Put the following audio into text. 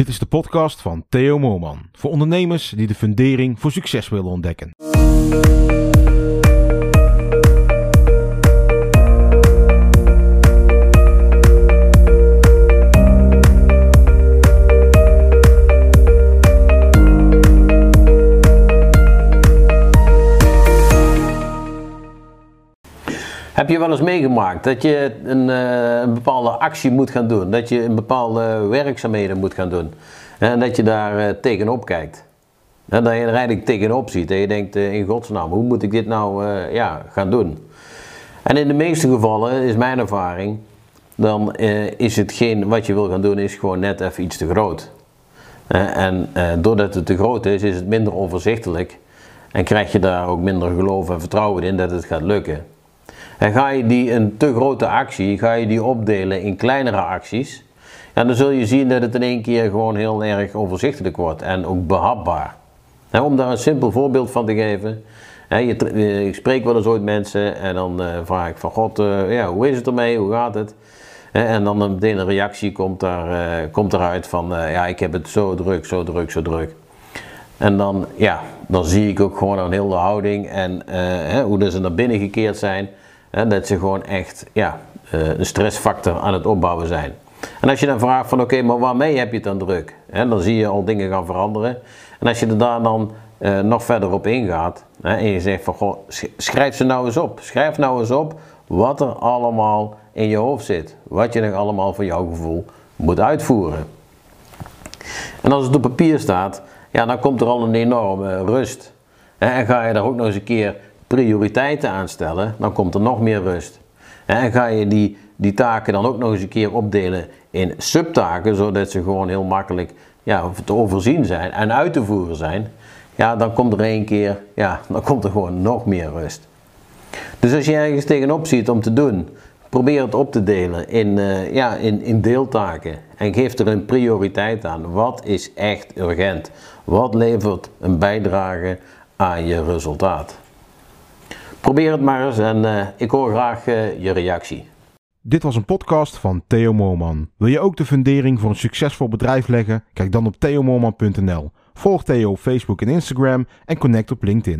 Dit is de podcast van Theo Moorman. Voor ondernemers die de fundering voor succes willen ontdekken. Heb je wel eens meegemaakt dat je een, eh, een bepaalde actie moet gaan doen, dat je een bepaalde werkzaamheden moet gaan doen en dat je daar eh, tegenop kijkt? En dat je er eigenlijk tegenop ziet en je denkt eh, in godsnaam, hoe moet ik dit nou ja, gaan doen? En in de meeste gevallen is mijn ervaring, dan is hetgeen wat je wil gaan doen is gewoon net even iets te groot. En doordat het te groot is, is het minder overzichtelijk en krijg je daar ook minder geloof en vertrouwen in dat het gaat lukken. En ga je die een te grote actie, ga je die opdelen in kleinere acties, ja, dan zul je zien dat het in één keer gewoon heel erg overzichtelijk wordt en ook behapbaar. Om daar een simpel voorbeeld van te geven. je, eh, ik spreek wel eens ooit mensen en dan eh, vraag ik van God, eh, ja, hoe is het ermee, hoe gaat het? En dan een meteen een reactie komt, daar, eh, komt eruit van, ja, ik heb het zo druk, zo druk, zo druk. En dan, ja, dan zie ik ook gewoon aan heel de houding en hoe ze naar binnen gekeerd zijn. Hè, dat ze gewoon echt ja, eh, een stressfactor aan het opbouwen zijn. En als je dan vraagt van oké, maar waarmee heb je het dan druk? Hè, dan zie je al dingen gaan veranderen. En als je er daar dan eh, nog verder op ingaat hè, en je zegt van goh, sch- schrijf ze nou eens op. Schrijf nou eens op wat er allemaal in je hoofd zit. Wat je nog allemaal voor jouw gevoel moet uitvoeren. En als het op papier staat, ja, dan komt er al een enorme rust. En ga je daar ook nog eens een keer prioriteiten aan stellen, dan komt er nog meer rust. En ga je die, die taken dan ook nog eens een keer opdelen in subtaken, zodat ze gewoon heel makkelijk ja, te overzien zijn en uit te voeren zijn, ja, dan komt er één keer, ja, dan komt er gewoon nog meer rust. Dus als je ergens tegenop ziet om te doen, probeer het op te delen in, eh, ja, in, in deeltaken. En geef er een prioriteit aan. Wat is echt urgent? Wat levert een bijdrage aan je resultaat? Probeer het maar eens en eh, ik hoor graag eh, je reactie. Dit was een podcast van Theo Moorman. Wil je ook de fundering voor een succesvol bedrijf leggen? Kijk dan op theomoorman.nl. Volg Theo op Facebook en Instagram en connect op LinkedIn.